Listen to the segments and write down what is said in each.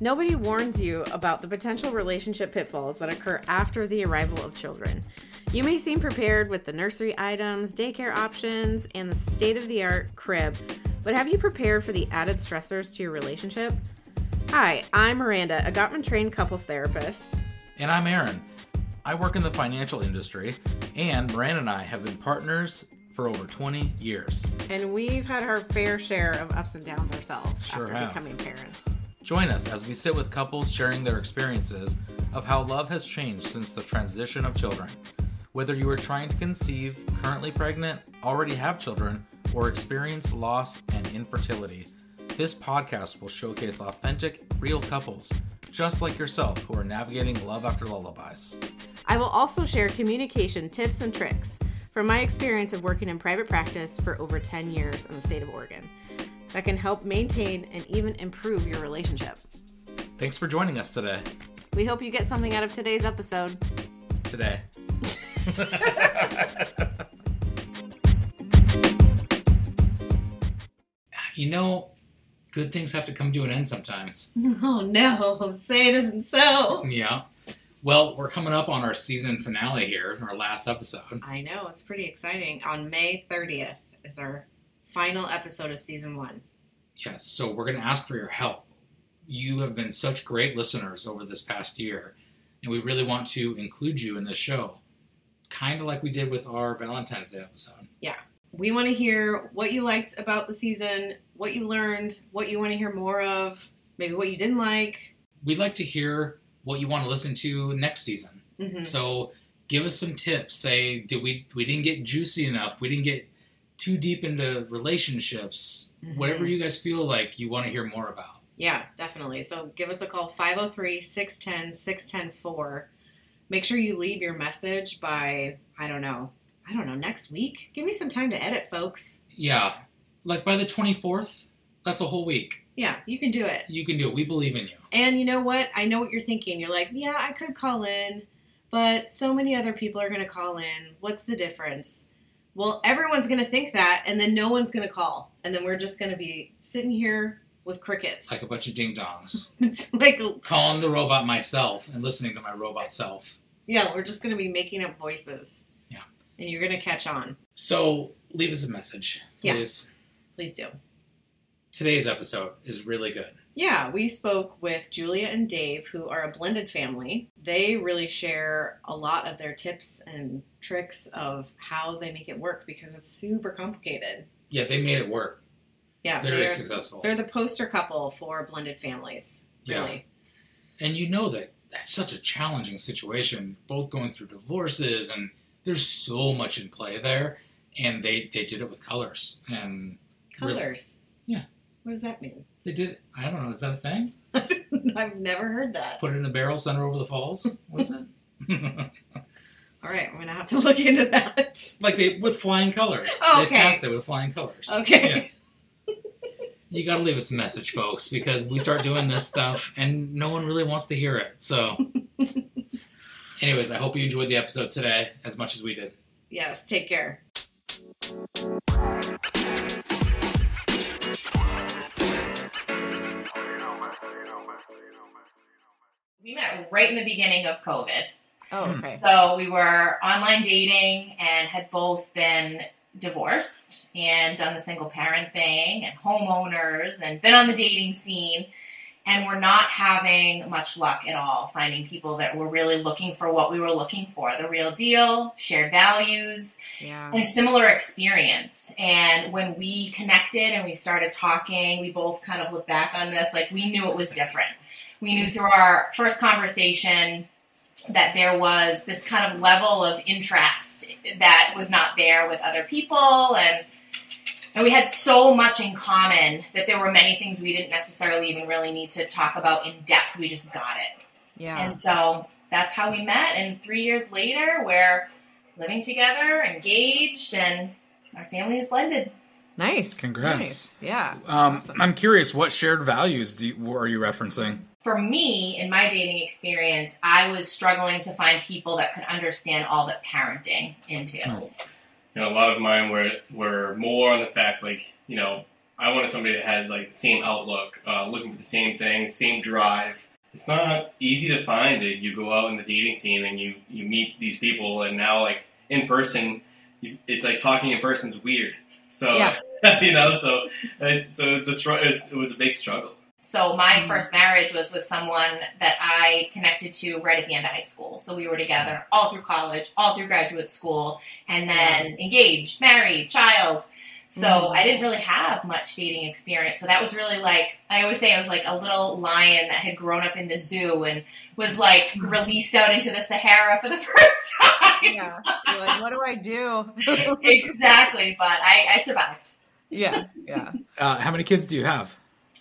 Nobody warns you about the potential relationship pitfalls that occur after the arrival of children. You may seem prepared with the nursery items, daycare options, and the state of the art crib, but have you prepared for the added stressors to your relationship? Hi, I'm Miranda, a Gottman trained couples therapist. And I'm Aaron. I work in the financial industry, and Miranda and I have been partners for over 20 years. And we've had our fair share of ups and downs ourselves Sure after have. becoming parents. Join us as we sit with couples sharing their experiences of how love has changed since the transition of children. Whether you are trying to conceive, currently pregnant, already have children, or experience loss and infertility, this podcast will showcase authentic, real couples, just like yourself, who are navigating love after lullabies. I will also share communication tips and tricks from my experience of working in private practice for over 10 years in the state of Oregon that can help maintain and even improve your relationship. Thanks for joining us today. We hope you get something out of today's episode. Today. You know, good things have to come to an end sometimes. Oh no, say it isn't so. Yeah. Well, we're coming up on our season finale here, our last episode. I know, it's pretty exciting. On May 30th is our final episode of season one. Yes, so we're going to ask for your help. You have been such great listeners over this past year, and we really want to include you in this show, kind of like we did with our Valentine's Day episode. Yeah. We want to hear what you liked about the season, what you learned, what you want to hear more of, maybe what you didn't like. We'd like to hear what you want to listen to next season. Mm-hmm. So give us some tips. Say, did we we didn't get juicy enough? We didn't get too deep into relationships. Mm-hmm. Whatever you guys feel like you want to hear more about. Yeah, definitely. So give us a call 503 610 6104. Make sure you leave your message by, I don't know, I don't know, next week. Give me some time to edit, folks. Yeah, like by the twenty fourth, that's a whole week. Yeah, you can do it. You can do it. We believe in you. And you know what? I know what you're thinking. You're like, yeah, I could call in, but so many other people are going to call in. What's the difference? Well, everyone's going to think that, and then no one's going to call. And then we're just going to be sitting here with crickets. Like a bunch of ding dongs. it's like, Calling the robot myself and listening to my robot self. yeah, we're just going to be making up voices. Yeah. And you're going to catch on. So leave us a message, Yeah. please. Please do. Today's episode is really good. Yeah, we spoke with Julia and Dave, who are a blended family. They really share a lot of their tips and tricks of how they make it work because it's super complicated. Yeah, they made it work. Yeah, Very they're, successful. they're the poster couple for blended families. Yeah. Really. And you know that that's such a challenging situation, both going through divorces and there's so much in play there. And they, they did it with colors. And really- Colors. Yeah. What does that mean? they did, I don't know, is that a thing? I've never heard that. Put it in a barrel, send her over the falls? What is it? All right, I'm going to have to look into that. like they with flying colors. Oh, They okay. passed it with flying colors. Okay. Yeah. You gotta leave us a message, folks, because we start doing this stuff and no one really wants to hear it. So, anyways, I hope you enjoyed the episode today as much as we did. Yes, take care. We met right in the beginning of COVID. Oh, Hmm. okay. So we were online dating and had both been divorced and done the single parent thing and homeowners and been on the dating scene. And we're not having much luck at all finding people that were really looking for what we were looking for the real deal, shared values, Yeah. and similar experience. And when we connected and we started talking, we both kind of looked back on this like we knew it was different. We knew through our first conversation that there was this kind of level of interest that was not there with other people and and we had so much in common that there were many things we didn't necessarily even really need to talk about in depth. We just got it. Yeah. And so that's how we met. And three years later, we're living together, engaged, and our family is blended. Nice. Congrats. Nice. Yeah. Um, Awesome. I'm curious, what shared values do you, are you referencing? For me, in my dating experience, I was struggling to find people that could understand all that parenting entails. You know, a lot of mine were were more on the fact like you know I wanted somebody that had like the same outlook, uh, looking for the same things, same drive. It's not easy to find it. You go out in the dating scene and you you meet these people, and now like in person, you, it's like talking in person's weird. So Yeah. you know, so uh, so the it, it was a big struggle. So my first marriage was with someone that I connected to right at the end of high school. So we were together all through college, all through graduate school, and then engaged, married, child. So Mhm. I didn't really have much dating experience. So that was really like I always say I was like a little lion that had grown up in the zoo and was like released out into the Sahara for the first time. Yeah. You're like, what do I do? exactly, but I, I survived. yeah. Yeah. Uh, how many kids do you have?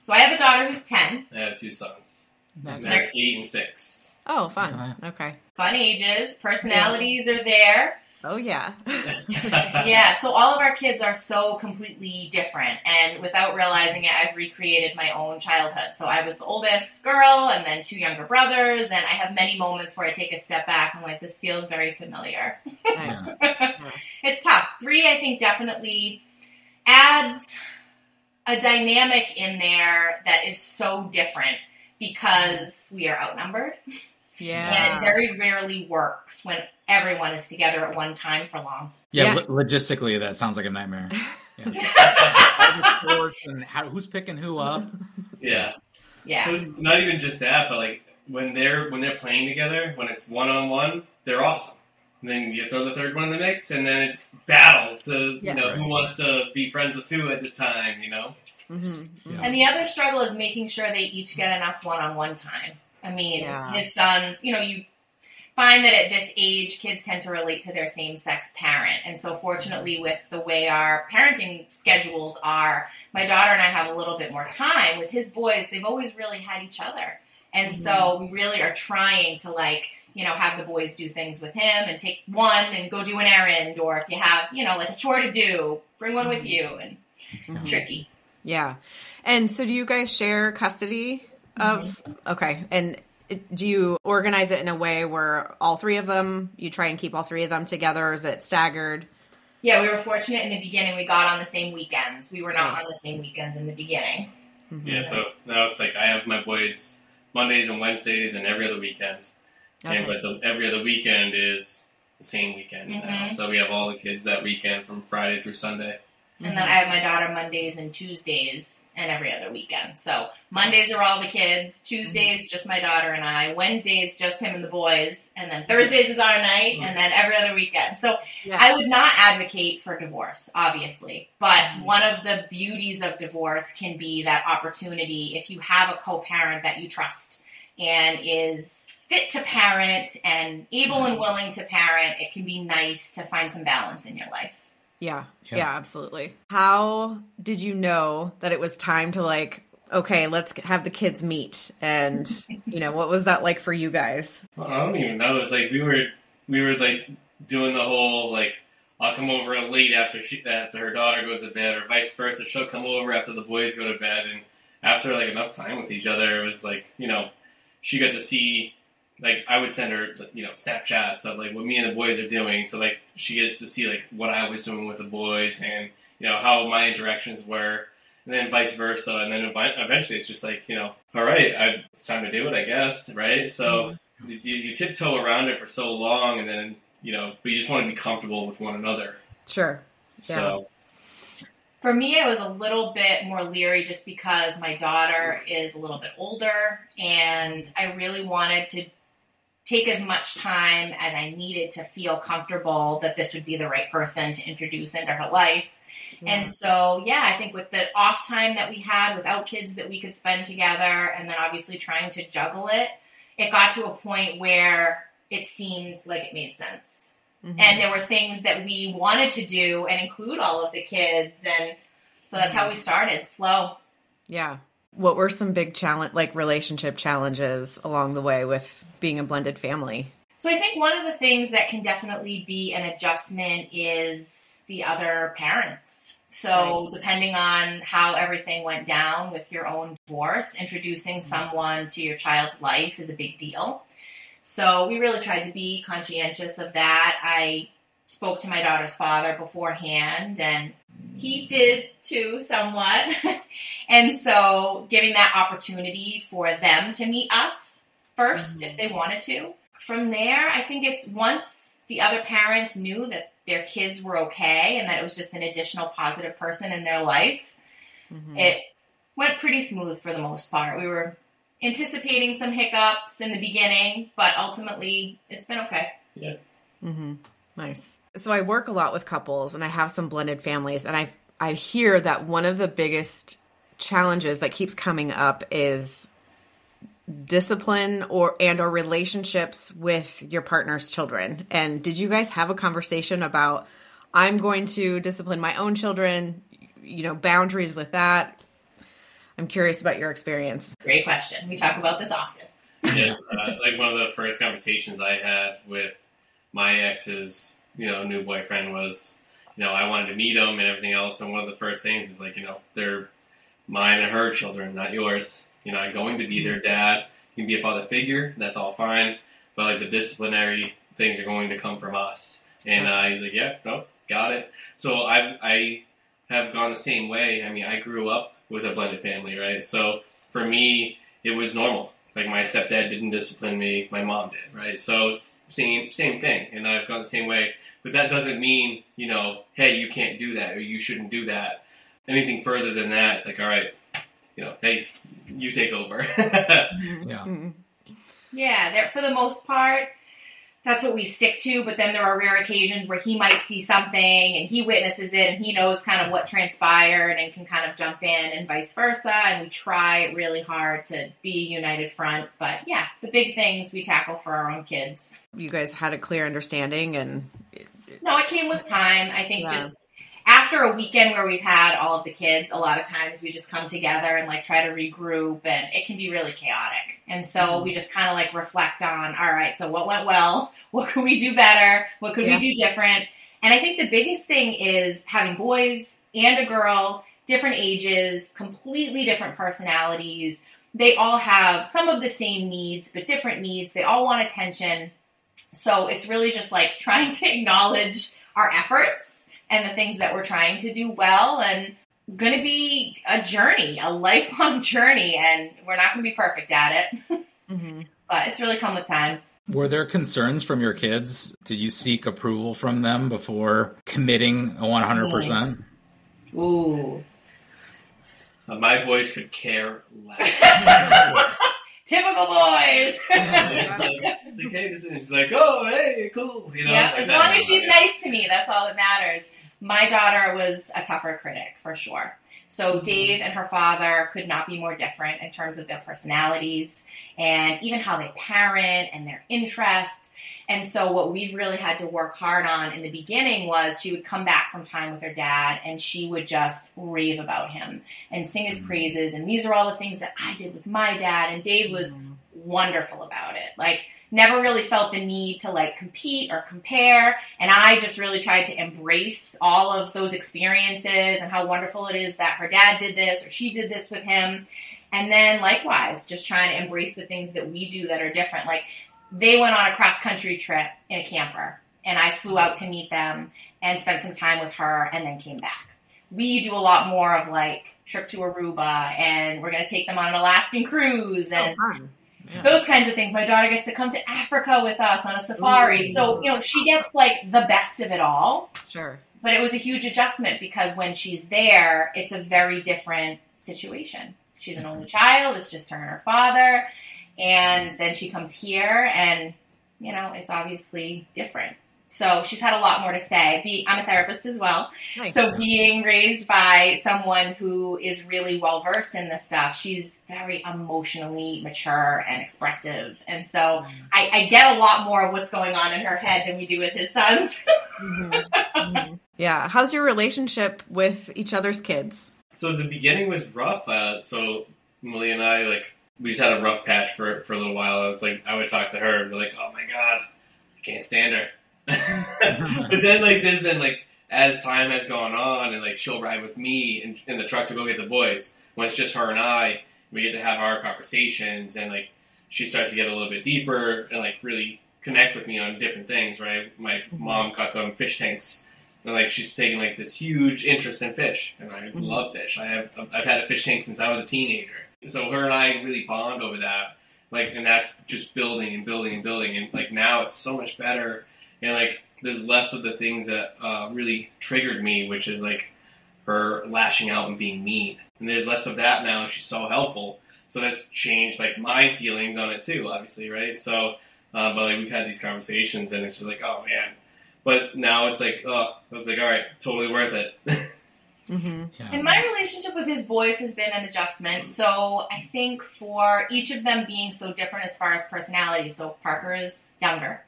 So I have a daughter who's ten. I have two sons. Nice. They're eight and six. Oh, fun. Okay. Fun ages, personalities are there. Oh, yeah. yeah, so all of our kids are so completely different, and without realizing it, I've recreated my own childhood. So I was the oldest girl, and then two younger brothers, and I have many moments where I take a step back. I'm like, this feels very familiar. Nice. it's tough. Three, I think, definitely adds a dynamic in there that is so different because we are outnumbered, Yeah. And very rarely works when everyone is together at one time for long. Yeah, Yeah. lo- logistically, that sounds like a nightmare. Yeah. and how, who's picking who up? Yeah. Yeah. Not even just that, but like when they're when they're playing together, when it's one on one, they're awesome. And then you throw the third one in the mix, and then it's battle to Yeah. you know Right. who wants to be friends with who at this time. You know. Mm-hmm. Yeah. And the other struggle is making sure they each get enough one-on-one time. I mean, Yeah. his sons, you know, you find that at this age, kids tend to relate to their same-sex parent. And so fortunately with the way our parenting schedules are, my daughter and I have a little bit more time. With his boys, they've always really had each other. And so we really are trying to like, you know, have the boys do things with him and take one and go do an errand. Or if you have, you know, like a chore to do, bring one with mm-hmm. you. And it's mm-hmm. tricky. Yeah. And so do you guys share custody of mm-hmm. okay. And do you organize it in a way where all three of them you try and keep all three of them together or is it staggered? Yeah, we were fortunate in the beginning. We got on the same weekends. We were not on the same weekends in the beginning. Mm-hmm. Yeah. So now it's like I have my boys Mondays and Wednesdays and every other weekend, Okay. and but the, every other weekend is the same weekends now. Mhm. So we have all the kids that weekend from Friday through Sunday. And then I have my daughter Mondays and Tuesdays and every other weekend. So Mondays are all the kids, Tuesdays just my daughter and I, Wednesdays just him and the boys, and then Thursdays is our night, and then every other weekend. So Yeah. I would not advocate for divorce, obviously, but one of the beauties of divorce can be that opportunity if you have a co-parent that you trust and is fit to parent and able and willing to parent, it can be nice to find some balance in your life. Yeah. Yeah. Yeah, absolutely. How did you know that it was time to like okay, let's have the kids meet and you know, what was that like for you guys? Well, I don't even know. It was like we were we were like doing the whole like I'll come over late after she after her daughter goes to bed, or vice versa. She'll come over after the boys go to bed, and after like enough time with each other, it was like you know she got to see like I would send her you know Snapchats of like what me and the boys are doing, so like she gets to see like what I was doing with the boys and you know how my interactions were. And then vice versa, and then eventually it's just like you know, all right, I, it's time to do it, I guess, right? So mm-hmm. you, you tiptoe around it for so long, and then you know, but you just want to be comfortable with one another. Sure. So For me, I was a little bit more leery just because my daughter is a little bit older, and I really wanted to take as much time as I needed to feel comfortable that this would be the right person to introduce into her life. And so, yeah, I think with the off time that we had without kids that we could spend together, and then obviously trying to juggle it, it got to a point where it seemed like it made sense. Mhm. And there were things that we wanted to do and include all of the kids. And so that's how we started slow. Yeah. What were some big challenge like relationship challenges along the way with being a blended family? So I think one of the things that can definitely be an adjustment is the other parents. So depending on how everything went down with your own divorce, introducing mm-hmm. someone to your child's life is a big deal. So we really tried to be conscientious of that. I spoke to my daughter's father beforehand and he did too, somewhat. and so giving that opportunity for them to meet us 1st if they wanted to. From there, I think it's once the other parents knew that their kids were okay and that it was just an additional positive person in their life, Mhm. it went pretty smooth for the most part. We were anticipating some hiccups in the beginning, but ultimately it's been okay. Yeah. Mm-hmm. Nice. So I work a lot with couples, and I have some blended families, and I I hear that one of the biggest challenges that keeps coming up is discipline or and or relationships with your partner's children. And did you guys have a conversation about I'm going to discipline my own children, you know, boundaries with that? I'm curious about your experience. Great question. We talk about this often. yes, uh, like one of the first conversations I had with my ex's, you know, new boyfriend was, you know, I wanted to meet him and everything else, and one of the first things is like, you know, they're mine and her children, not yours. You know, I'm going to be their dad. You can be a father figure, that's all fine, but like the disciplinary things are going to come from us. And uh, he's like, yeah, no, got it. So I, I have gone the same way. I mean, I grew up with a blended family, right? So for me, it was normal. Like my stepdad didn't discipline me, my mom did, right? So same same thing, and I've gone the same way. But that doesn't mean you know, hey, you can't do that or you shouldn't do that. Anything further than that, it's like, all right, you know, hey, you take over. Yeah. Mhm. Yeah, there for the most part, that's what we stick to. But then there are rare occasions where he might see something and he witnesses it and he knows kind of what transpired and can kind of jump in and vice versa. And we try really hard to be a united front. But yeah, the big things we tackle for our own kids. You guys had a clear understanding and No, it came with time. I think just after a weekend where we've had all of the kids, a lot of times we just come together and like try to regroup and it can be really chaotic. And so mm-hmm. we just kind of like reflect on, all right, so what went well? What could we do better? What could Yeah. we do different? And I think the biggest thing is having boys and a girl, different ages, completely different personalities. They all have some of the same needs, but different needs. They all want attention. So it's really just like trying to acknowledge our efforts and the things that we're trying to do well and it's going to be a journey, a lifelong journey and we're not going to be perfect at it, Mhm. but it's really come with time. Were there concerns from your kids? Did you seek approval from them before committing 100%? Ooh. Uh, my boys could care less. Typical boys. it's, like, it's like, hey, this is like, oh, hey, cool. You know, yeah, like, as long as she's nice to me, that's all that matters. My daughter was a tougher critic for sure. So mm-hmm. Dave and her father could not be more different in terms of their personalities and even how they parent and their interests. And so what we've really had to work hard on in the beginning was she would come back from time with her dad and she would just rave about him and sing his mm-hmm. praises. And these are all the things that I did with my dad. And Dave was mm-hmm. wonderful about it. Like never really felt the need to like compete or compare. And I just really tried to embrace all of those experiences and how wonderful it is that her dad did this or she did this with him. And then likewise, just trying to embrace the things that we do that are different. Like they went on a cross country trip in a camper and I flew out to meet them and spent some time with her and then came back. We do a lot more of like trip to Aruba and we're going to take them on an Alaskan cruise oh, and Oh. Yeah. those kinds of things. My daughter gets to come to Africa with us on a safari. Ooh. So, you know, she gets like the best of it all. Sure. But it was a huge adjustment because when she's there, it's a very different situation. She's an only child, it's just her and her father. And then she comes here and, you know, it's obviously different. So she's had a lot more to say. Be, I'm a therapist as well. Nice. So being raised by someone who is really well versed in this stuff, she's very emotionally mature and expressive. And so I, I get a lot more of what's going on in her head than we do with his sons. Mhm. Mhm. Yeah. How's your relationship with each other's kids? So the beginning was rough. Uh, so Malia and I, like, we just had a rough patch for for a little while. I was like, I would talk to her and be like, "Oh my god, I can't stand her." But then, like, there's been like as time has gone on, and like she'll ride with me in, in the truck to go get the boys. When it's just her and I, we get to have our conversations, and like she starts to get a little bit deeper and like really connect with me on different things. Right? My mom got them fish tanks and like she's taking like this huge interest in fish, and I Mm-hmm. love fish. I have I've had a fish tank since I was a teenager, so her and I really bond over that. Like, and that's just building and building and building, and like now it's so much better, and like there's less of the things that uh, really triggered me, which is like her lashing out and being mean, and there's less of that now, and she's so helpful. So that's changed like my feelings on it too, obviously, right? So, uh, but like we've had these conversations, and it's just like, oh man. But now it's like, oh, I was like, all right, totally worth it. Mm-hmm. Yeah. And my relationship with his boys has been an adjustment. So I think for each of them being so different as far as personality, so Parker is younger.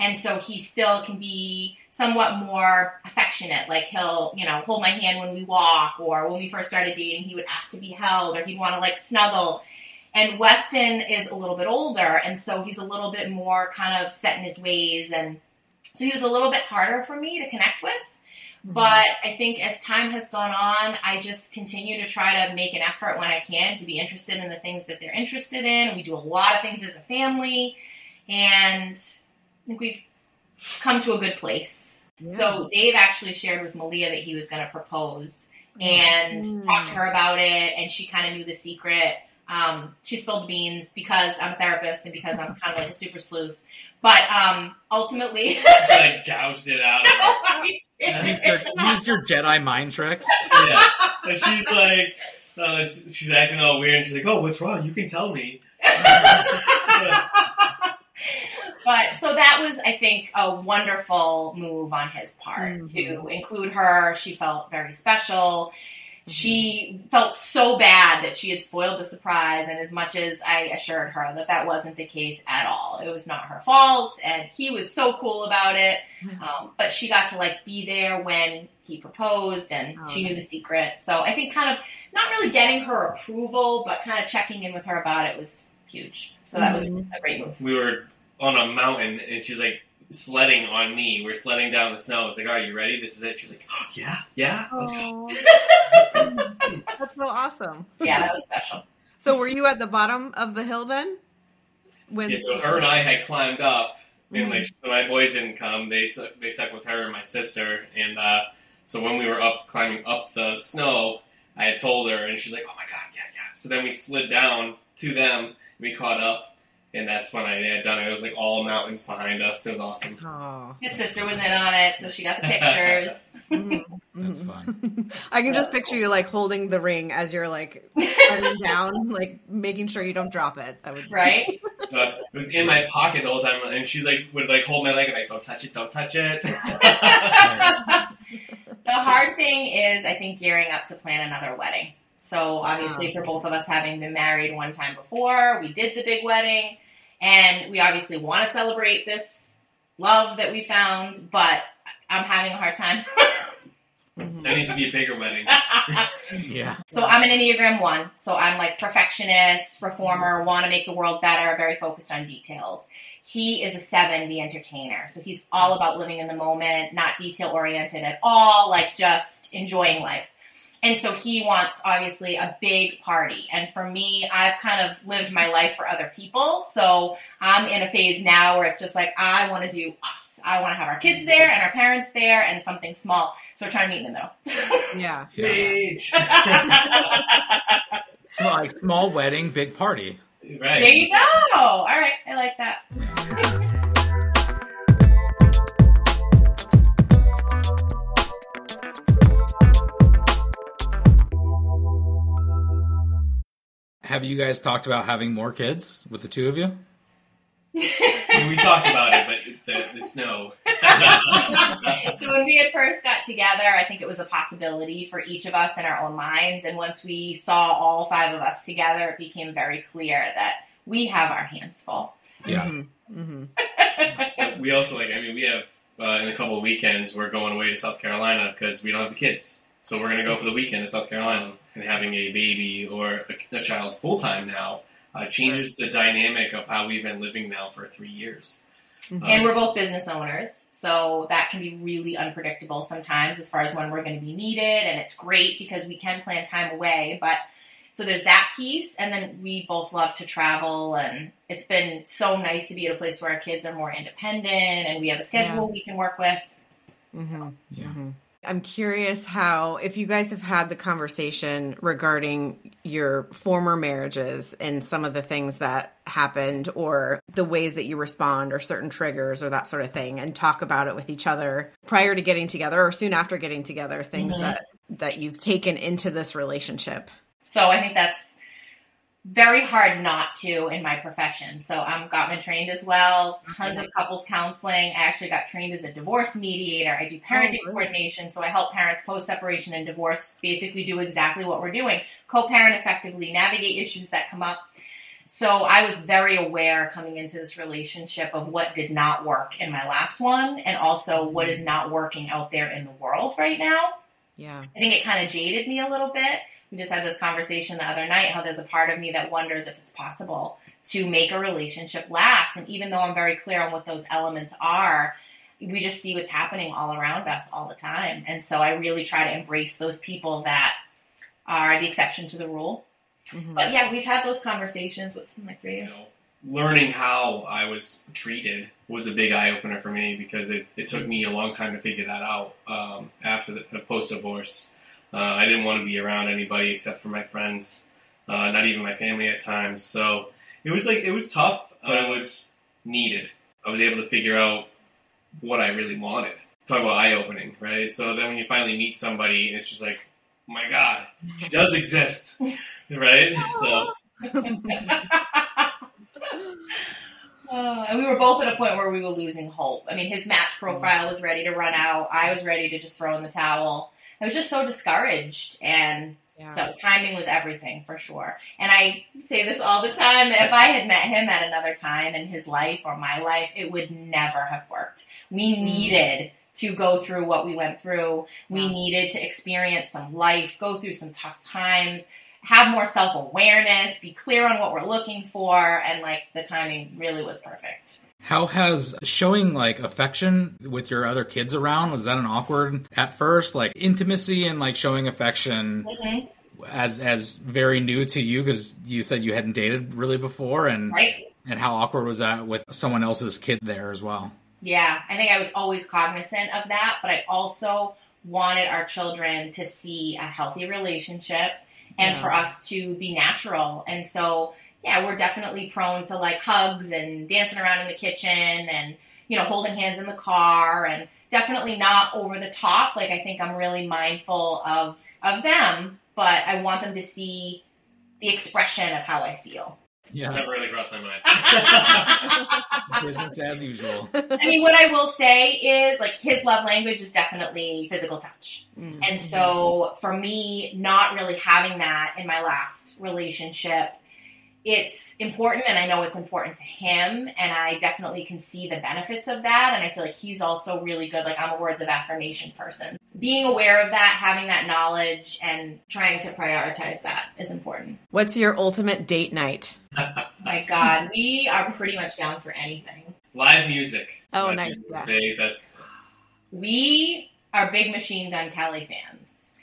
And so he still can be somewhat more affectionate. Like he'll, you know, hold my hand when we walk, or when we first started dating, he would ask to be held, or he'd want to like snuggle. And Weston is a little bit older, and so he's a little bit more kind of set in his ways. And so he was a little bit harder for me to connect with. Mm-hmm. But I think as time has gone on, I just continue to try to make an effort when I can to be interested in the things that they're interested in. We do a lot of things as a family. And I think we've come to a good place. So Dave actually shared with Malia that he was going to propose and Mm. talked to her about it. And she kind of knew the secret. Um, she spilled the beans because I'm a therapist and because I'm kind of like a super sleuth. But um, ultimately, like gouged it out. Of her. I did. Used your, used your Jedi mind tricks. Yeah. And she's like, uh, she's acting all weird, and she's like, "Oh, what's wrong? You can tell me." but so that was, I think, a wonderful move on his part Mhm. to include her. She felt very special. She felt so bad that she had spoiled the surprise, and as much as I assured her that that wasn't the case at all, it was not her fault, and he was so cool about it. Um, but she got to like be there when he proposed, and Oh, she knew the secret. So I think kind of not really getting her approval, but kind of checking in with her about it was huge. So that was a great move. We were on a mountain, and she's like sledding on me. We're sledding down the snow. It's like, "Are you ready? This is it." She's like, oh, "Yeah, yeah." Let's go. That's so awesome. Yeah, that was special. So were you at the bottom of the hill then? When Yeah, so her and I had climbed up, and like when my boys didn't come, they stuck- they stuck with her and my sister. And uh, so when we were up climbing up the snow, I had told her, and she's like, "Oh my god, yeah, yeah." So then we slid down to them, and we caught up, and that's when I had done it. It was like all mountains behind us. It was awesome. Aw. His sister was in on it, so she got the pictures. Mhm. That's Mhm. fun. I can just picture you like holding the ring as you're like running down, like making sure you don't drop it. I would right? So it was in my pocket the whole time, and she's like would like hold my leg and like, "Don't touch it, don't touch it." the hard thing is, I think, gearing up to plan another wedding. So obviously, for both of us having been married one time before, we did the big wedding, and we obviously want to celebrate this love that we found. But I'm having a hard time. That needs to be a bigger wedding. Yeah. So I'm an Enneagram one. So I'm like perfectionist, reformer, want to make the world better, very focused on details. He is a seven, the entertainer. So he's all about living in the moment, not detail oriented at all, like just enjoying life. And so he wants obviously a big party. And for me, I've kind of lived my life for other people. So I'm in a phase now where it's just like, I want to do us. I want to have our kids there and our parents there and something small. So we're trying to meet in the middle. Yeah. Yeah. Age. So like small wedding, big party. right. There you go. All right, I like that. Have you guys talked about having more kids with the two of you? I mean, we talked about it, but the, the snow. so when we had first got together, I think it was a possibility for each of us in our own minds. And once we saw all five of us together, it became very clear that we have our hands full. Yeah. Mhm. Mhm. so we also like. I mean, we have uh, in a couple of weekends we're going away to South Carolina because we don't have the kids. So we're gonna go for the weekend to South Carolina and having a baby or a, a child full time now uh, changes the dynamic of how we've been living now for three years. Mhm. And we're both business owners, so that can be really unpredictable sometimes as far as when we're going to be needed. And it's great because we can plan time away, but so there's that piece. And then we both love to travel, and it's been so nice to be at a place where our kids are more independent and we have a schedule we can work with. Yeah. I'm curious how, if you guys have had the conversation regarding your former marriages and some of the things that happened or the ways that you respond or certain triggers or that sort of thing and talk about it with each other prior to getting together or soon after getting together, things mm-hmm. that, that you've taken into this relationship. So I think that's very hard not to in my profession. So I'm Gottman trained as well, tons of couples counseling. I actually got trained as a divorce mediator. I do oh, parenting Oh, really? coordination. So I help parents post separation and divorce basically do exactly what we're doing. Co-parent effectively, navigate issues that come up. So I was very aware coming into this relationship of what did not work in my last one and also what mm-hmm. is not working out there in the world right now. Yeah. I think it kind of jaded me a little bit. We just had this conversation the other night how there's a part of me that wonders if it's possible to make a relationship last. And even though I'm very clear on what those elements are, we just see what's happening all around us all the time. And so I really try to embrace those people that are the exception to the rule. Mhm. But yeah, we've had those conversations. What's been like for you you? Learning how I was treated was a big eye opener for me because it, it took me a long time to figure that out. Um, after the, the post divorce, uh, I didn't want to be around anybody except for my friends, uh, not even my family at times. So it was like it was tough, but it was needed. I was able to figure out what I really wanted. Talk about eye opening, right? So then when you finally meet somebody, it's just like, oh my God, she does exist, right? So. Uh, and we were both at a point where we were losing hope. I mean, his match profile was ready to run out. I was ready to just throw in the towel. I was just so discouraged. And Yeah. so timing was everything for sure. And I say this all the time that if I had met him at another time in his life or my life, it would never have worked. We Mm. needed to go through what we went through. We Yeah. needed to experience some life, go through some tough times, have more self awareness, be clear on what we're looking for, and like the timing really was perfect. How has showing like affection with your other kids around was that an awkward at first like intimacy and like showing affection Mhm. as as very new to you because you said you hadn't dated really before and Right? and how awkward was that with someone else's kid there as well? Yeah, I think I was always cognizant of that, but I also wanted our children to see a healthy relationship and Yeah. for us to be natural. And so, yeah, we're definitely prone to like hugs and dancing around in the kitchen and, you know, holding hands in the car and definitely not over the top. Like I think I'm really mindful of of them, but I want them to see the expression of how I feel. Yeah, Never really crossed my mind. business as usual. I mean, what I will say is like his love language is definitely physical touch. Mm. And so for me, not really having that in my last relationship, it's important and I know it's important to him and I definitely can see the benefits of that and I feel like he's also really good like I'm a words of affirmation person. Being aware of that, having that knowledge and trying to prioritize that is important. What's your ultimate date night? My god, we are pretty much down for anything. Live music. Oh, Live nice, music yeah. big. That's We are big Machine Gun Kelly fans.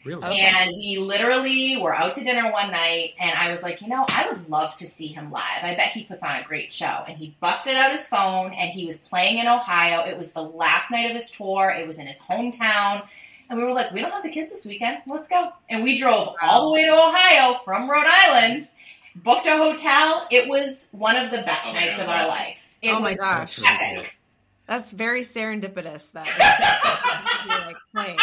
Really? Okay. And we literally were out to dinner one night, and I was like, you know, I would love to see him live. I bet he puts on a great show. And he busted out his phone, and he was playing in Ohio. It was the last night of his tour. It was in his hometown. And we were like, we don't have the kids this weekend. Let's go. And we drove all the way to Ohio from Rhode Island, booked a hotel. It was one of the best Oh nights God, of our awesome. life. It Oh my was gosh. That's epic. That's very serendipitous. That you're like playing.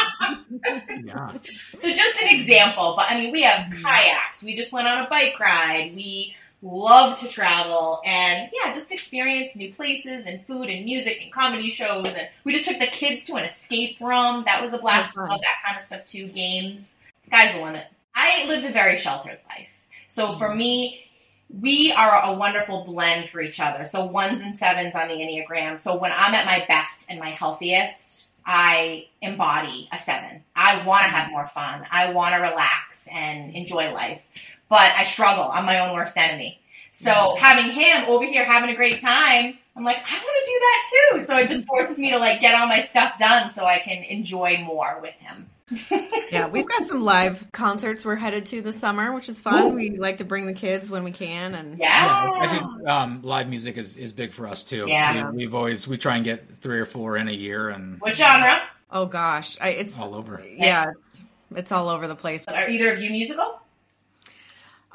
Yeah. So just an example, but I mean, we have kayaks. We just went on a bike ride. We love to travel and yeah, just experience new places and food and music and comedy shows. And we just took the kids to an escape room. That was a blast. Love that kind of stuff too. Games. Sky's the limit. I lived a very sheltered life. So for me, we are a wonderful blend for each other. So ones and sevens on the Enneagram. So when I'm at my best and my healthiest, I embody a seven. I want to have more fun. I want to relax and enjoy life. But I struggle. I'm my own worst enemy. So mm-hmm. having him over here having a great time, I'm like, I want to do that too. So it just forces me to like get all my stuff done so I can enjoy more with him. Yeah, we've got some live concerts we're headed to this summer, which is fun. We like to bring the kids when we can, and Yeah. I think um, live music is, is big for us too. Yeah. We, we've always we try and get three or four in a year, and What genre? Oh gosh, I, it's All over. yeah, it's, it's all over the place. Are either of you musical?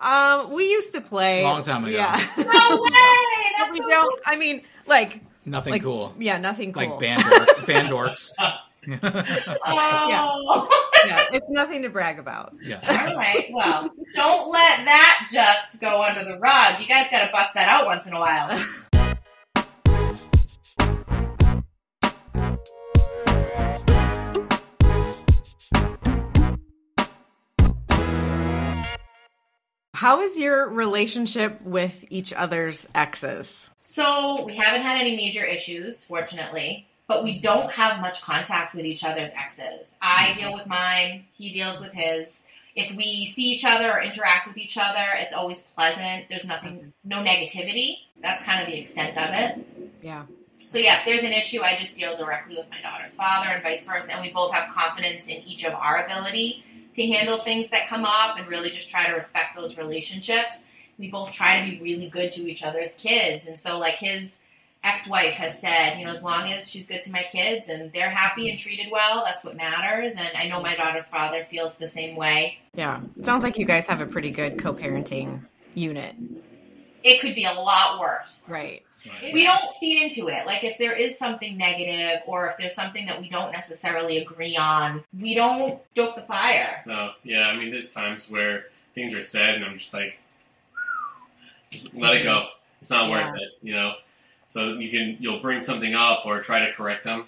Um, we used to play Long time ago. Yeah, No way! That's we so don't. I mean, like, Nothing like cool. Yeah, nothing cool. Like band dork, band dorks. cool. Oh. yeah, it's nothing to brag about. yeah. All right. Well, don't let that just go under the rug. You guys got to bust that out once in a while. How is your relationship with each other's exes? So we haven't had any major issues, fortunately, but we don't have much contact with each other's exes. I deal with mine, he deals with his. If we see each other or interact with each other, it's always pleasant. There's nothing, no negativity. That's kind of the extent of it. Yeah. So yeah, if there's an issue, I just deal directly with my daughter's father and vice versa, and we both have confidence in each of our ability to handle things that come up and really just try to respect those relationships. We both try to be really good to each other's kids, and so like his ex-wife has said, you know, as long as she's good to my kids and they're happy and treated well, that's what matters. And I know my daughter's father feels the same way. Yeah. It sounds like you guys have a pretty good co-parenting unit. It could be a lot worse. Right. we don't feed into it. Like if there is something negative or if there's something that we don't necessarily agree on, we don't stoke the fire. No, yeah, I mean, there's times where things are said, and I'm just like, just let it go. It's not Yeah. worth it, you know. So you can you'll bring something up or try to correct them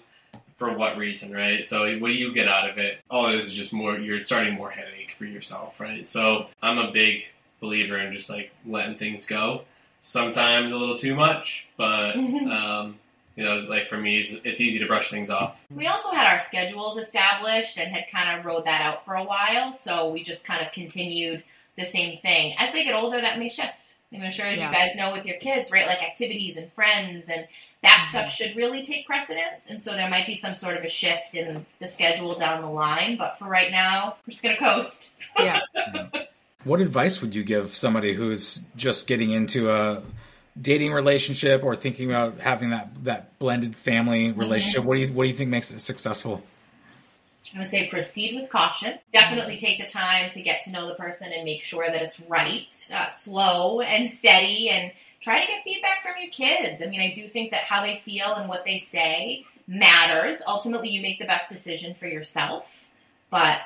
for what reason, right? So what do you get out of it? All it is is just more. You're starting more headache for yourself, right? So I'm a big believer in just like letting things go. Sometimes a little too much, but um, you know, like for me, it's, it's easy to brush things off. We also had our schedules established and had kind of rode that out for a while, so we just kind of continued the same thing. As they get older, that may shift. I mean, I'm sure as Yeah. you guys know with your kids, right? Like activities and friends and that mm-hmm. stuff should really take precedence. And so there might be some sort of a shift in the schedule down the line. But for right now, we're just going to coast. Yeah. Mm-hmm. What advice would you give somebody who's just getting into a dating relationship or thinking about having that that blended family mm-hmm. relationship? What do you what do you think makes it successful? I would say proceed with caution. Definitely take the time to get to know the person and make sure that it's right, uh, slow and steady, and try to get feedback from your kids. I mean, I do think that how they feel and what they say matters. Ultimately, you make the best decision for yourself, but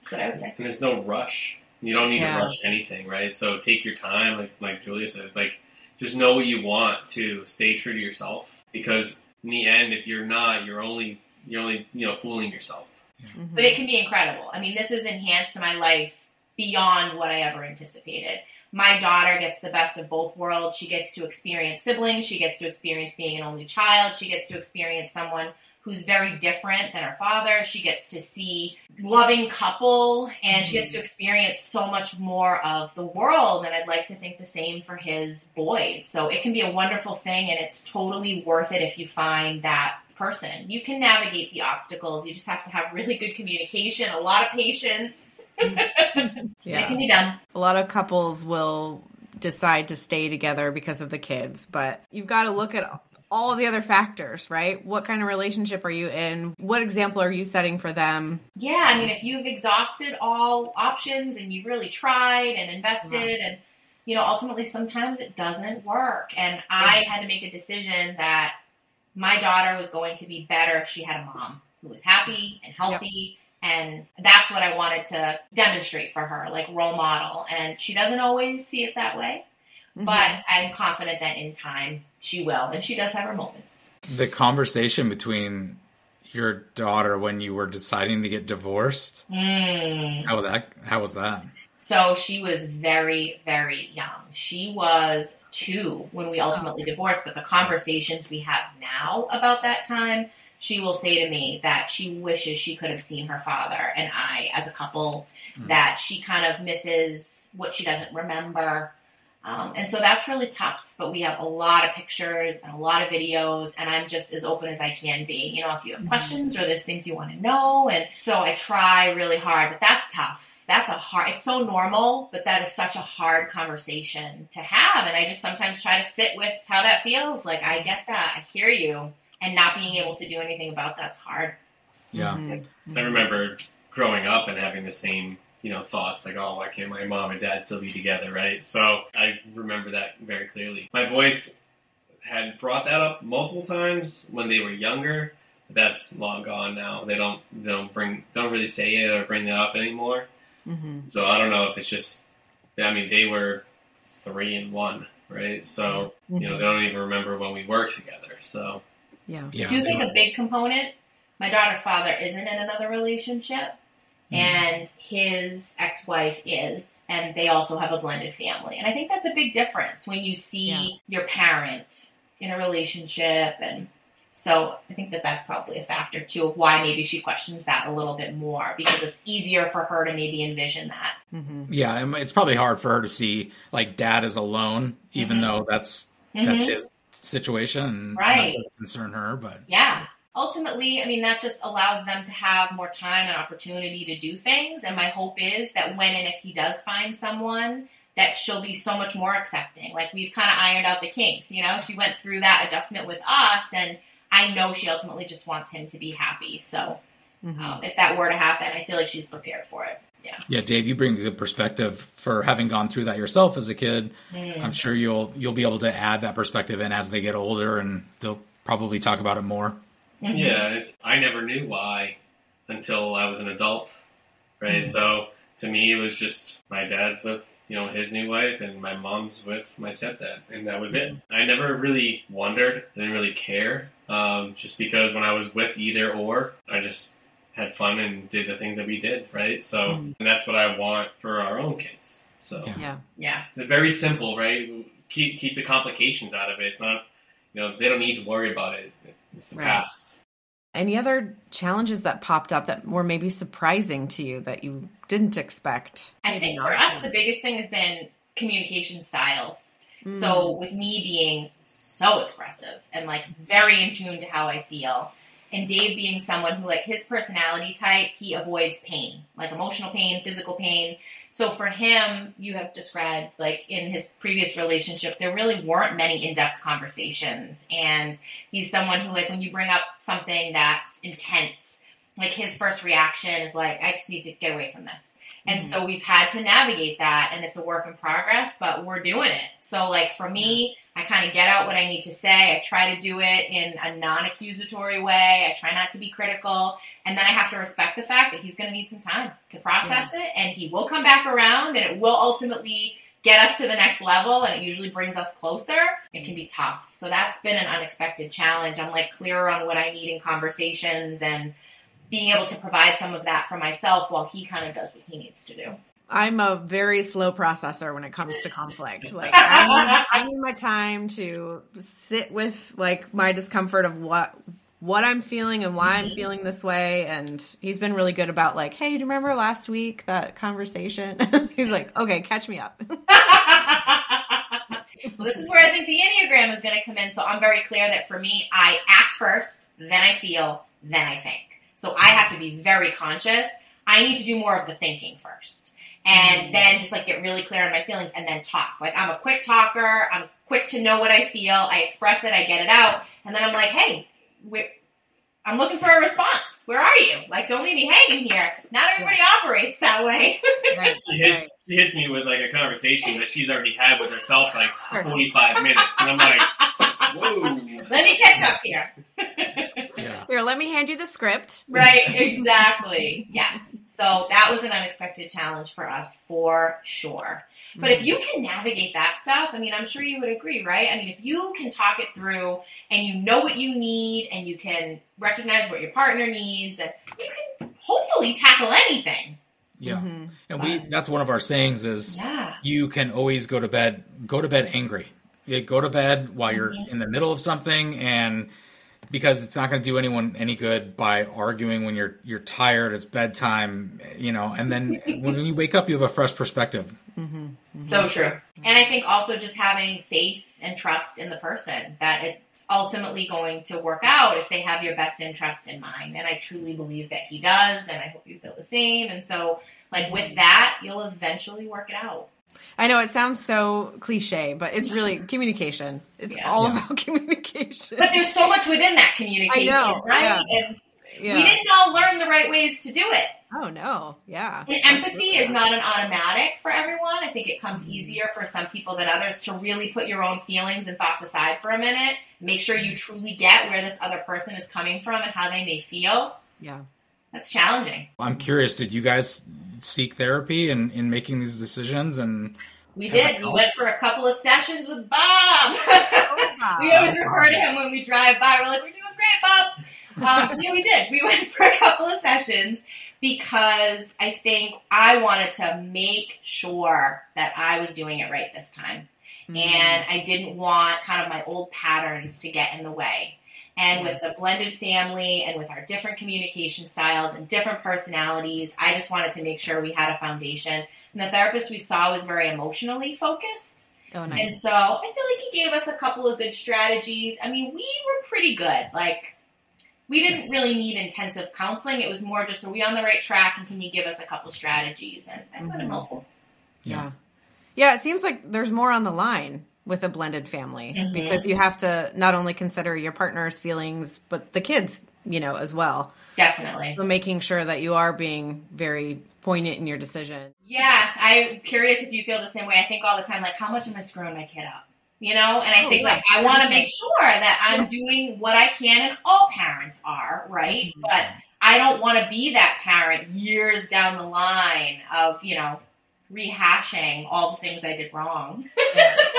that's what I would say. and there's no rush. You don't need Yeah. to rush anything, right? So take your time, like like Julia said, like just know what you want to stay true to yourself. Because in the end, if you're not, you're only you're only you know fooling yourself. Mhm. But it can be incredible. I mean, this has enhanced my life beyond what I ever anticipated. My daughter gets the best of both worlds. She gets to experience siblings. She gets to experience being an only child. She gets to experience someone who's very different than her father. She gets to see loving couple and she gets to experience so much more of the world. And I'd like to think the same for his boys. So it can be a wonderful thing and it's totally worth it if you find that person. You can navigate the obstacles. You just have to have really good communication, a lot of patience. It can be done. A lot of couples will decide to stay together because of the kids, but you've got to look at all the other factors, right? What kind of relationship are you in? What example are you setting for them? Yeah, I mean, if you've exhausted all options and you've really tried and invested, and you know, ultimately sometimes it doesn't work. And I had to make a decision that my daughter was going to be better if she had a mom who was happy and healthy. And that's what I wanted to demonstrate for her, like role model. And she doesn't always see it that way, but I'm confident that in time she will. And she does have her moments. The conversation between your daughter when you were deciding to get divorced. Mm. How was that? How was that? So she was very, very young. She was two when we ultimately divorced, but the conversations we have now about that time, she will say to me that she wishes she could have seen her father and I as a couple, that she kind of misses what she doesn't remember. Um, and so that's really tough, but we have a lot of pictures and a lot of videos, and I'm just as open as I can be. You know, if you have questions or there's things you want to know, and so I try really hard, but that's tough. That's a hard, it's so normal, but that is such a hard conversation to have. And I just sometimes try to sit with how that feels. Like, I get that, I hear you, and not being able to do anything about that's hard. Yeah. Mm-hmm. I remember growing up and having the same, you know, thoughts like, oh, why can't my mom and dad still be together, right? So I remember that very clearly. My boys had brought that up multiple times when they were younger. But that's long gone now. They don't they don't bring don't really say it or bring it up anymore. Mm-hmm. So I don't know if it's just. I mean, they were three and one, right? So you know they don't even remember when we were together. So Yeah. Yeah. I do think a big component. My daughter's father isn't in another relationship, and his ex-wife is, and they also have a blended family. And I think that's a big difference when you see Yeah. your parent in a relationship, and so I think that that's probably a factor too of why maybe she questions that a little bit more because it's easier for her to maybe envision that. Mm-hmm. Yeah, it's probably hard for her to see like dad is alone, even Mhm. though that's that's Mhm. his situation and Right. not concern her. But Yeah. Ultimately, I mean, that just allows them to have more time and opportunity to do things. And my hope is that when and if he does find someone, that she'll be so much more accepting. Like we've kind of ironed out the kinks, you know? She went through that adjustment with us, and I know she ultimately just wants him to be happy. So Mm-hmm. um, if that were to happen, I feel like she's prepared for it. Yeah. yeah, Dave, you bring a good perspective for having gone through that yourself as a kid. Mm. I'm sure you'll you'll be able to add that perspective in as they get older, and they'll probably talk about it more. Mhm. Yeah, it's, I never knew why until I was an adult, right? So to me, it was just my dad's with you know his new wife, and my mom's with my stepdad, and that was it. I never really wondered, I didn't really care, um, just because when I was with either or, I just had fun and did the things that we did, right? So Mhm. and that's what I want for our own kids. So Yeah. Yeah. Yeah. they're very simple, right? Keep keep the complications out of it. It's not, you know, they don't need to worry about it. It's the Right. past. Any other challenges that popped up that were maybe surprising to you that you didn't expect? I Maybe think for us, the biggest thing has been communication styles. Mm. So with me being so expressive and like very in tune to how I feel, and Dave being someone who like his personality type, he avoids pain, like emotional pain, physical pain. So for him, you have described like in his previous relationship, there really weren't many in-depth conversations. And he's someone who like when you bring up something that's intense, like his first reaction is like, I just need to get away from this. And mm-hmm. so we've had to navigate that and it's a work in progress, but we're doing it. So like for me, I kind of get out what I need to say. I try to do it in a non-accusatory way. I try not to be critical. And then I have to respect the fact that he's going to need some time to process it and he will come back around and it will ultimately get us to the next level and it usually brings us closer. It can be tough. So that's been an unexpected challenge. I'm like clearer on what I need in conversations and being able to provide some of that for myself while he kind of does what he needs to do. I'm a very slow processor when it comes to conflict. Like I need, I need my time to sit with like my discomfort of what what I'm feeling and why I'm mm-hmm. feeling this way. And he's been really good about like, hey, do you remember last week that conversation? he's like, okay, catch me up. well, this is where I think the Enneagram is going to come in. So I'm very clear that for me, I act first, then I feel, then I think. So I have to be very conscious. I need to do more of the thinking first. And mm-hmm. then just like get really clear on my feelings and then talk. Like I'm a quick talker. I'm quick to know what I feel. I express it. I get it out. And then I'm like, hey, I'm looking for a response. Where are you? Like, don't leave me hanging here. Not everybody operates that way. right, She, hit, she hits me with like a conversation that she's already had with herself like 45 minutes, and I'm like, whoa. Let me catch up here. Yeah. Here, let me hand you the script. Right, exactly. Yes. So that was an unexpected challenge for us for sure. But if you can navigate that stuff, I mean, I'm sure you would agree, right? I mean, if you can talk it through and you know what you need and you can recognize what your partner needs and you can hopefully tackle anything. Yeah. Mhm. And we that's one of our sayings is Yeah. you can always go to bed go to bed angry. Go to bed while you're Mhm. in the middle of something and because it's not going to do anyone any good by arguing when you're you're tired it's bedtime you know and then when you wake up you have a fresh perspective mm-hmm. So true. And I think also just having faith and trust in the person that it's ultimately going to work out if they have your best interest in mind. And I truly believe that he does, and I hope you feel the same. And so, like, with mm-hmm. that, you'll eventually work it out. I know it sounds so cliche, but it's really communication. It's Yeah. all Yeah. about communication. But there's so much within that communication, I know, right? yeah. And Yeah. We didn't all learn the right ways to do it. Oh no. Yeah. And empathy is not an automatic for everyone. I think it comes easier for some people than others to really put your own feelings and thoughts aside for a minute. Make sure you truly get where this other person is coming from and how they may feel. Yeah. That's challenging. I'm curious, did you guys seek therapy in, in making these decisions? And We did. We went for a couple of sessions with Bob. Bob. we always refer to him when we drive by. We're like, we're doing great, Bob. Um, yeah, we did. We went for a couple of sessions because I think I wanted to make sure that I was doing it right this time. Mm-hmm. And I didn't want kind of my old patterns to get in the way. And with the blended family and with our different communication styles and different personalities, I just wanted to make sure we had a foundation. And the therapist we saw was very emotionally focused. Oh, And so I feel like he gave us a couple of good strategies. I mean, we were pretty good. Like, we didn't really need intensive counseling. It was more just, are we on the right track and can you give us a couple strategies? And I thought it Mhm. helpful. Yeah. Yeah, it seems like there's more on the line with a blended family Mhm. because you have to not only consider your partner's feelings, but the kids, you know, as well. Definitely. So making sure that you are being very poignant in your decision. Yes, I'm curious if you feel the same way. I think all the time, like, how much am I screwing my kid up? You know, and I Oh, think yeah. like I want to make sure that I'm doing what I can, and all parents are, right? Mhm. But I don't want to be that parent years down the line of you know rehashing all the things I did wrong.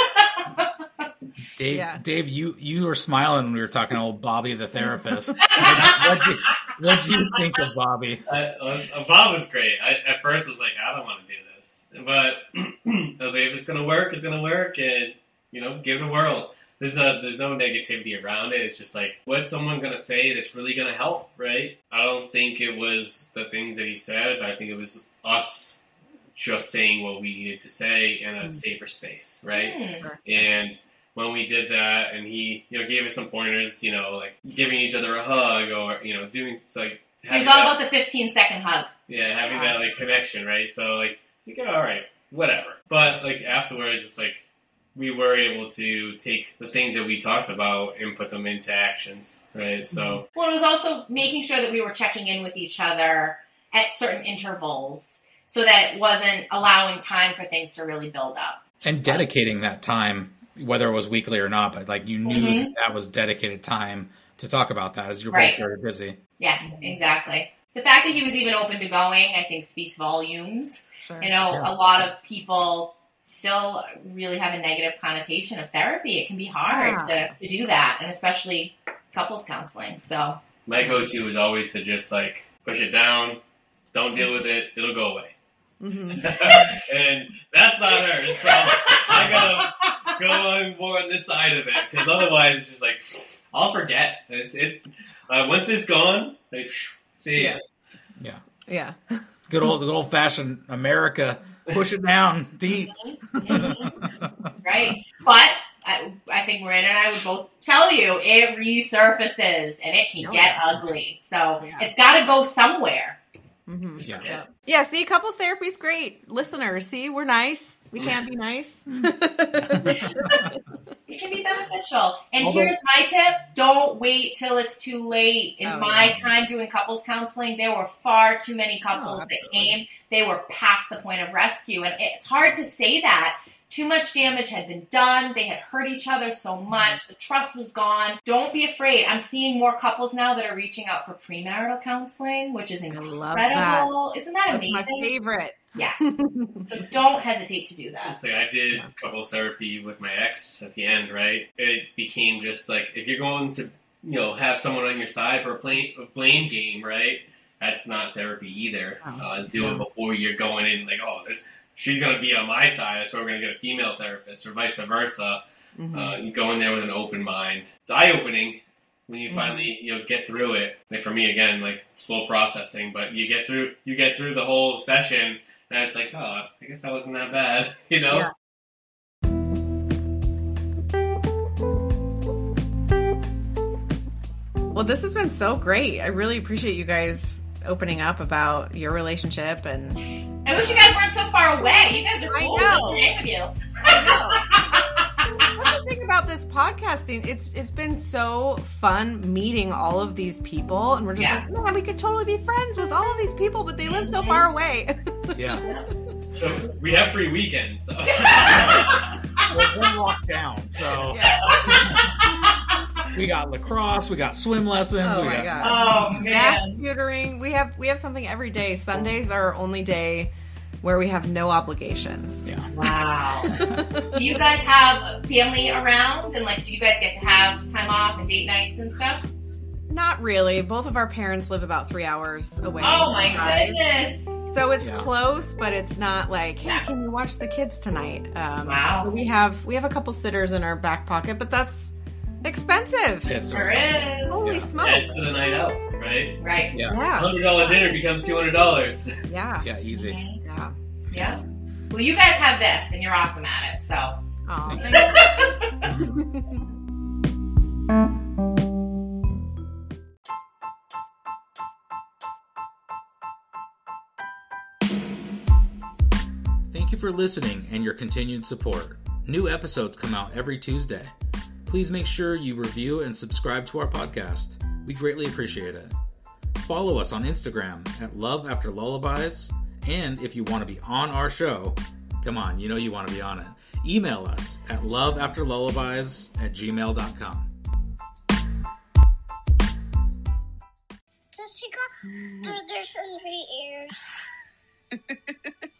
Dave, Yeah. Dave, you you were smiling when we were talking to old Bobby the therapist. what did what you think of Bobby? I, uh, Bob was great. I, at first, I was like, I don't want to do this, but I was like, if it's gonna work, it's gonna work, and you know, give it a whirl. There's a, there's no negativity around it. It's just like, what's someone gonna say that's really gonna help, right? I don't think it was the things that he said. I think it was us just saying what we needed to say in a Mm. safer space, right? Hmm. And when we did that, and he, you know, gave us some pointers, you know, like giving each other a hug, or you know, doing it's like. It was all that- about the 15 second hug. yeah, having that like connection, right? So like, like oh, all right, whatever. But like afterwards, it's like we were able to take the things that we talked about and put them into actions, right? So mm-hmm. Well, it was also making sure that we were checking in with each other at certain intervals so that it wasn't allowing time for things to really build up. And dedicating that time, whether it was weekly or not, but like you knew Mhm. that, that was dedicated time to talk about that as you're Right. both very busy. Yeah, exactly. The fact that he was even open to going, I think, speaks volumes. Sure. You know, Yeah. a lot of people still really have a negative connotation of therapy. It can be hard Yeah. to, to do that, and especially couples counseling. So, my go-to was always to just like push it down, don't deal with it, it'll go away. hmm and that's not her. So I gotta go on more on this side of it because otherwise, it's just like I'll forget. It's, it's uh, once it's gone, like see. ya. Yeah. Yeah. Good old, good old fashioned America. Push it down deep. right? But I, I think Miranda and I would both tell you it resurfaces and it can Oh, get yeah. ugly. So Yeah. it's got to go somewhere. Hmm Yeah. Yeah. Yeah. See, couples therapy is great. Listeners, see, we're nice. We can't be nice. It can be beneficial. And Although- here's my tip don't wait till it's too late. In Oh, my yeah. time doing couples counseling, there were far too many couples that came. They were past the point of rescue. And it's hard to say that. Too much damage had been done. They had hurt each other so much. The trust was gone. Don't be afraid. I'm seeing more couples now that are reaching out for premarital counseling, which is incredible. love that. Isn't that That's my favorite. Yeah. So don't hesitate to do that. It's like I did couples therapy with my ex at the end, right? It became just like if you're going to, you know, have someone on your side for a blame, a blame game, right? That's not therapy either. Oh, Uh, do yeah. it before you're going in, like, oh, this she's going to be on my side. That's why we're going to get a female therapist, or vice versa. Mhm. Uh, you go in there with an open mind. It's eye opening when you Mhm. finally you know get through it. Like for me again, like slow processing, but you get through you get through the whole session, and it's like, oh, I guess that wasn't that bad, you know. Yeah. Well, this has been so great. I really appreciate you guys opening up about your relationship and I wish you guys weren't so far away. You guys are I cool. know. I'm with you. That's the thing thing about this podcasting. It's it's been so fun meeting all of these people, and we're just Yeah. like, man, we could totally be friends with all of these people, but they live so far mm-hmm. away. Yeah. So we have free weekends. So. We're we're locked down, so we got lacrosse, we got swim lessons. oh we my got, god. Oh Math man. tutoring. We have we have something every day. Sundays are our only day where we have no obligations. Yeah. Wow. do you guys have family around and like do you guys get to have time off and date nights and stuff? Not really. Both of our parents live about three hours away. Oh my Drive. goodness. So it's Yeah. close, but it's not like, hey, Yeah. can you watch the kids tonight? Um, Wow. so we have we have a couple sitters in our back pocket, but that's expensive. It's so There is. Holy Yeah. smokes! Adds to the night out, right? Right. Yeah. Yeah, Hundred dollar dinner becomes two hundred dollars. yeah, Yeah, easy. Yeah. Yeah. Well, you guys have this, and you're awesome at it. So. Aw, Thank you for listening and your continued support. New episodes come out every Tuesday. Please make sure you review and subscribe to our podcast. We greatly appreciate it. Follow us on Instagram at Love After Lullabies. And if you want to be on our show, come on, you know you want to be on it. Email us at loveafterlullabies at gmail.com. So she got burgers in her ears.